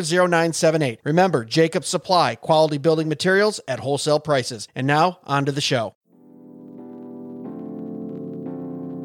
0978. Remember, Jacob Supply, quality building materials at wholesale prices. And now, on to the show.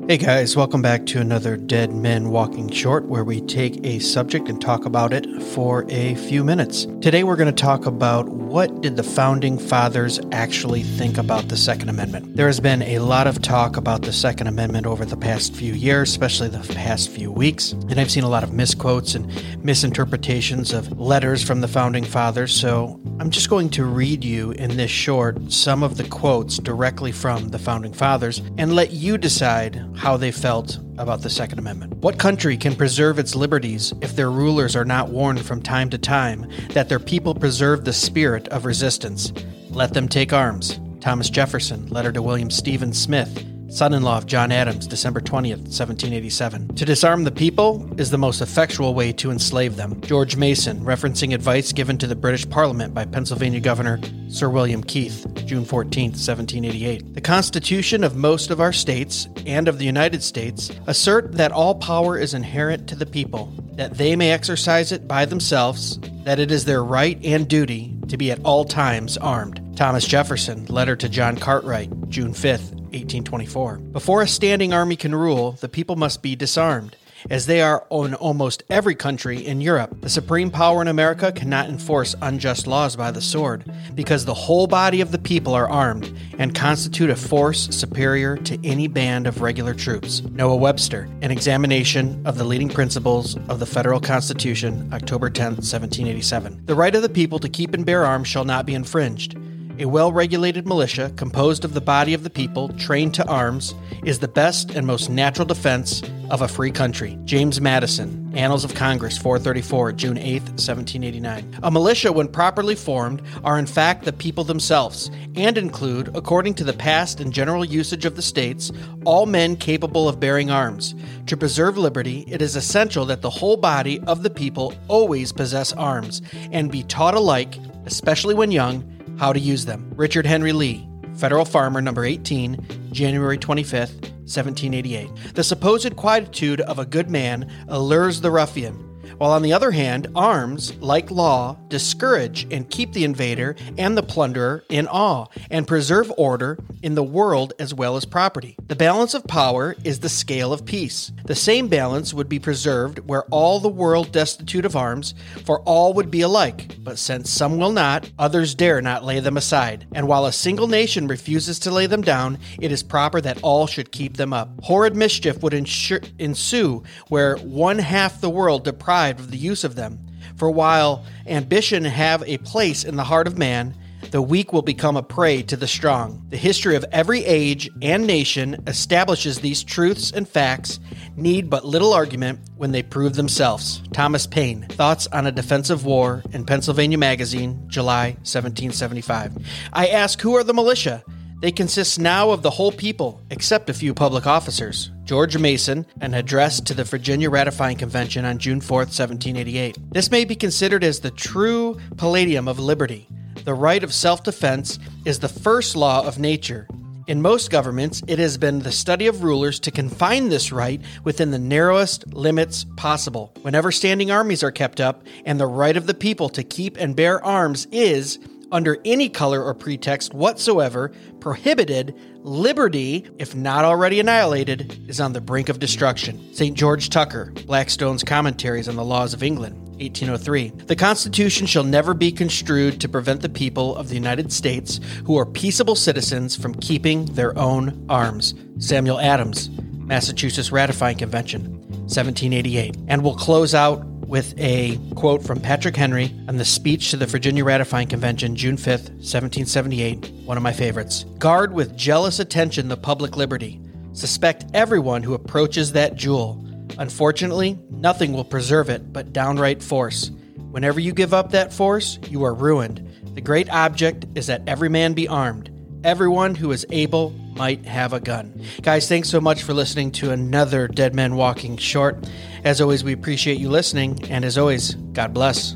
Hey guys, welcome back to another Dead Men Walking Short, where we take a subject and talk about it for a few minutes. Today we're going to talk about what did the founding fathers actually think about the Second Amendment. There has been a lot of talk about the Second Amendment over the past few years, especially the past few weeks, and I've seen a lot of misquotes and misinterpretations of letters from the founding fathers. So I'm just going to read you in this short some of the quotes directly from the founding fathers and let you decide how they felt about the Second Amendment. What country can preserve its liberties if their rulers are not warned from time to time that their people preserve the spirit of resistance? Let them take arms. Thomas Jefferson, letter to William Stephen Smith, son in law of John Adams, December 20th, 1787. To disarm the people is the most effectual way to enslave them. George Mason, referencing advice given to the British Parliament by Pennsylvania Governor Sir William Keith, June 14, 1788. The Constitution of most of our states and of the United States assert that all power is inherent to the people, that they may exercise it by themselves, that it is their right and duty to be at all times armed. Thomas Jefferson, letter to John Cartwright, June 5th, 1824. Before a standing army can rule, the people must be disarmed. As they are in almost every country in Europe, the supreme power in America cannot enforce unjust laws by the sword, because the whole body of the people are armed and constitute a force superior to any band of regular troops. Noah Webster, An Examination of the Leading Principles of the Federal Constitution, October 10, 1787. The right of the people to keep and bear arms shall not be infringed. A well regulated militia, composed of the body of the people trained to arms, is the best and most natural defense of a free country. James Madison, Annals of Congress, 434, June 8, 1789. A militia, when properly formed, are in fact the people themselves, and include, according to the past and general usage of the states, all men capable of bearing arms. To preserve liberty, it is essential that the whole body of the people always possess arms, and be taught alike, especially when young, how to use them. Richard Henry Lee, Federal Farmer, number 18, January 25th, 1788. The supposed quietude of a good man allures the ruffian while on the other hand, arms, like law, discourage and keep the invader and the plunderer in awe, and preserve order in the world as well as property. The balance of power is the scale of peace. The same balance would be preserved were all the world destitute of arms, for all would be alike. But since some will not, others dare not lay them aside. And while a single nation refuses to lay them down, it is proper that all should keep them up. Horrid mischief would ensue where one half the world deprived deprived of the use of them. For while ambition have a place in the heart of man, the weak will become a prey to the strong. The history of every age and nation establishes these truths and facts need but little argument when they prove themselves. Thomas Paine, Thoughts on a Defensive War in Pennsylvania Magazine, July 1775. I ask, who are the militia? They consist now of the whole people, except a few public officers. George Mason, an address to the Virginia Ratifying Convention on June 4, 1788. This may be considered as the true palladium of liberty. The right of self defense is the first law of nature. In most governments, it has been the study of rulers to confine this right within the narrowest limits possible. Whenever standing armies are kept up, and the right of the people to keep and bear arms is, under any color or pretext whatsoever, prohibited, liberty, if not already annihilated, is on the brink of destruction. St. George Tucker, Blackstone's Commentaries on the Laws of England, 1803. The Constitution shall never be construed to prevent the people of the United States who are peaceable citizens from keeping their own arms. Samuel Adams, Massachusetts Ratifying Convention, 1788. And we'll close out with a quote from Patrick Henry on the speech to the Virginia Ratifying Convention, June 5th, 1778, one of my favorites. Guard with jealous attention the public liberty. Suspect everyone who approaches that jewel. Unfortunately, nothing will preserve it but downright force. Whenever you give up that force, you are ruined. The great object is that every man be armed. Everyone who is able might have a gun. Guys, thanks so much for listening to another Dead Men Walking Short. As always, we appreciate you listening, and as always, God bless.